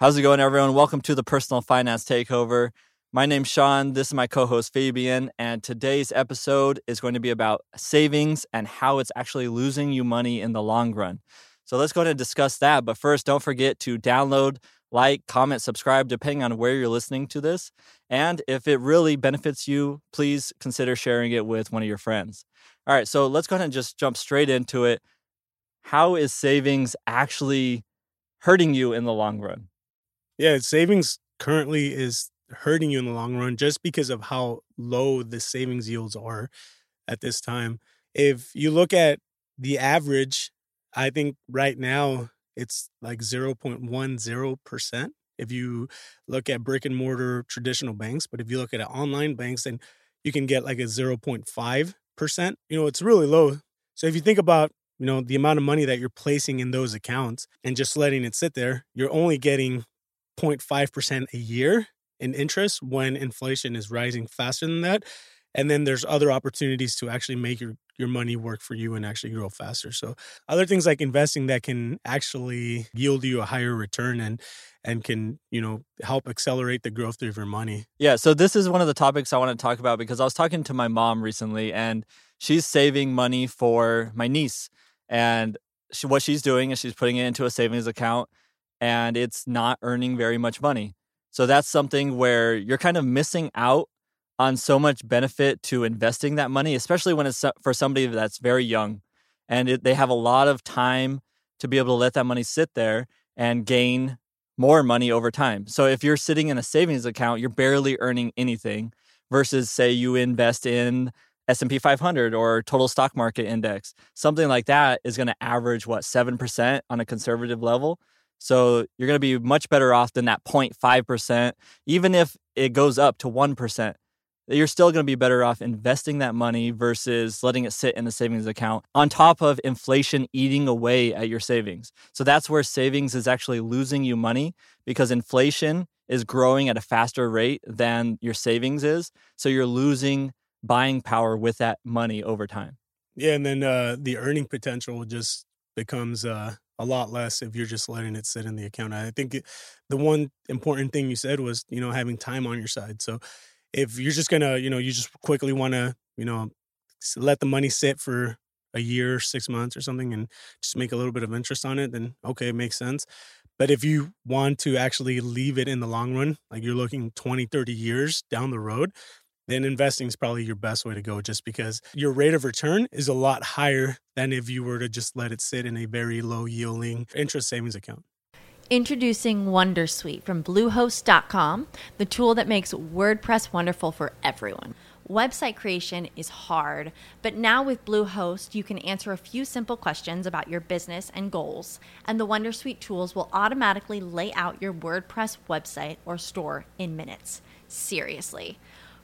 How's it going, everyone? Welcome to the Personal Finance Takeover. My name's Sean. This is my co host, Fabian. And today's episode is going to be about savings and how it's actually losing you money in the long run. So let's go ahead and discuss that. But first, don't forget to download, like, comment, subscribe, depending on where you're listening to this. And if it really benefits you, please consider sharing it with one of your friends. All right, so let's go ahead and just jump straight into it. How is savings actually hurting you in the long run? Yeah, savings currently is hurting you in the long run just because of how low the savings yields are at this time. If you look at the average, I think right now it's like 0.10%. If you look at brick and mortar traditional banks, but if you look at online banks, then you can get like a 0.5%. You know, it's really low. So if you think about you know the amount of money that you're placing in those accounts and just letting it sit there you're only getting 0.5% a year in interest when inflation is rising faster than that. And then there's other opportunities to actually make your, your money work for you and actually grow faster. So other things like investing that can actually yield you a higher return and and can, you know, help accelerate the growth of your money. Yeah. So this is one of the topics I want to talk about because I was talking to my mom recently and she's saving money for my niece. And she, what she's doing is she's putting it into a savings account and it's not earning very much money. So that's something where you're kind of missing out on so much benefit to investing that money, especially when it's for somebody that's very young and it, they have a lot of time to be able to let that money sit there and gain more money over time. So if you're sitting in a savings account, you're barely earning anything versus say you invest in S&P 500 or total stock market index. Something like that is going to average what 7% on a conservative level. So you're going to be much better off than that 0.5%. Even if it goes up to 1%, you're still going to be better off investing that money versus letting it sit in a savings account on top of inflation eating away at your savings. So that's where savings is actually losing you money because inflation is growing at a faster rate than your savings is. So you're losing buying power with that money over time. Yeah, and then uh, the earning potential just becomes uh, a lot less if you're just letting it sit in the account. I think the one important thing you said was, you know, having time on your side. So if you're just going to, you know, you just quickly want to, you know, let the money sit for a year, six months or something and just make a little bit of interest on it, then okay, it makes sense. But if you want to actually leave it in the long run, like you're looking 20, 30 years down the road, then investing is probably your best way to go just because your rate of return is a lot higher than if you were to just let it sit in a very low yielding interest savings account. Introducing Wondersuite from Bluehost.com, the tool that makes WordPress wonderful for everyone. Website creation is hard, but now with Bluehost, you can answer a few simple questions about your business and goals, and the Wondersuite tools will automatically lay out your WordPress website or store in minutes. Seriously.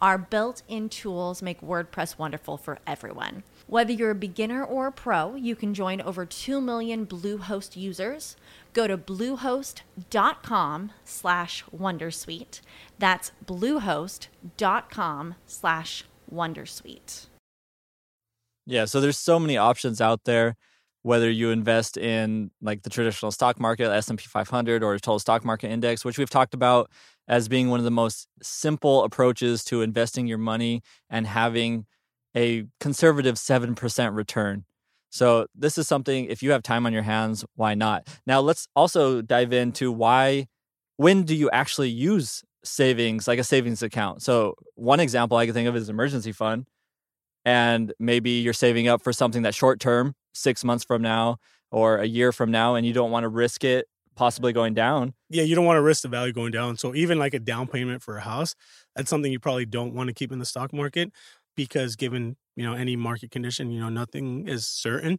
our built in tools make WordPress wonderful for everyone. Whether you're a beginner or a pro, you can join over 2 million Bluehost users. Go to bluehost.com slash wondersuite. That's bluehost.com slash wondersuite. Yeah, so there's so many options out there whether you invest in like the traditional stock market, S&P 500 or total stock market index, which we've talked about as being one of the most simple approaches to investing your money and having a conservative 7% return. So, this is something, if you have time on your hands, why not? Now, let's also dive into why, when do you actually use savings, like a savings account? So, one example I can think of is emergency fund. And maybe you're saving up for something that's short term, six months from now or a year from now, and you don't want to risk it possibly going down. Yeah, you don't want to risk the value going down. So even like a down payment for a house, that's something you probably don't want to keep in the stock market because given you know any market condition you know nothing is certain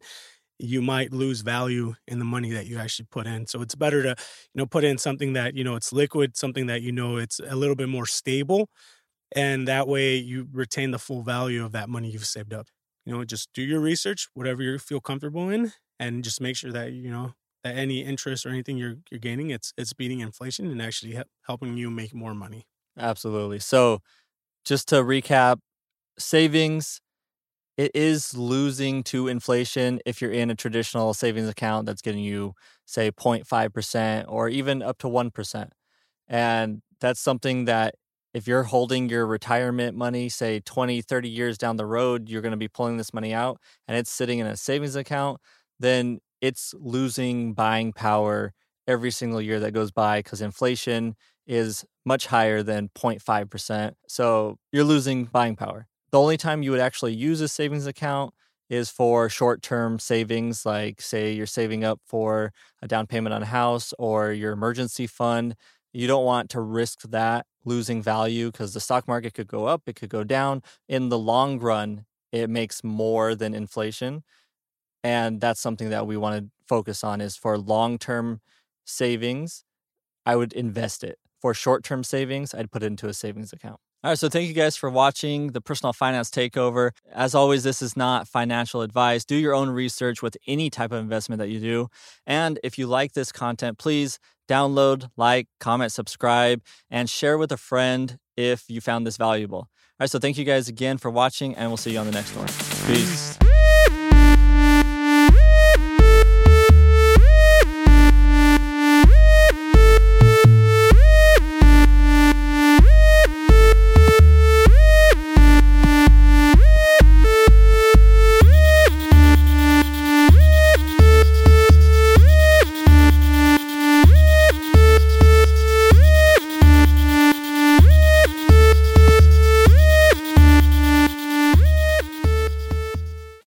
you might lose value in the money that you actually put in so it's better to you know put in something that you know it's liquid something that you know it's a little bit more stable and that way you retain the full value of that money you've saved up you know, just do your research, whatever you feel comfortable in, and just make sure that you know any interest or anything you're you're gaining, it's it's beating inflation and actually he- helping you make more money. Absolutely. So, just to recap, savings it is losing to inflation if you're in a traditional savings account that's getting you say 0.5% or even up to 1%. And that's something that if you're holding your retirement money say 20 30 years down the road you're going to be pulling this money out and it's sitting in a savings account then it's losing buying power every single year that goes by because inflation is much higher than 0.5%. So you're losing buying power. The only time you would actually use a savings account is for short term savings, like, say, you're saving up for a down payment on a house or your emergency fund. You don't want to risk that losing value because the stock market could go up, it could go down. In the long run, it makes more than inflation. And that's something that we want to focus on is for long term savings, I would invest it. For short term savings, I'd put it into a savings account. All right, so thank you guys for watching the Personal Finance Takeover. As always, this is not financial advice. Do your own research with any type of investment that you do. And if you like this content, please download, like, comment, subscribe, and share with a friend if you found this valuable. All right, so thank you guys again for watching, and we'll see you on the next one. Peace.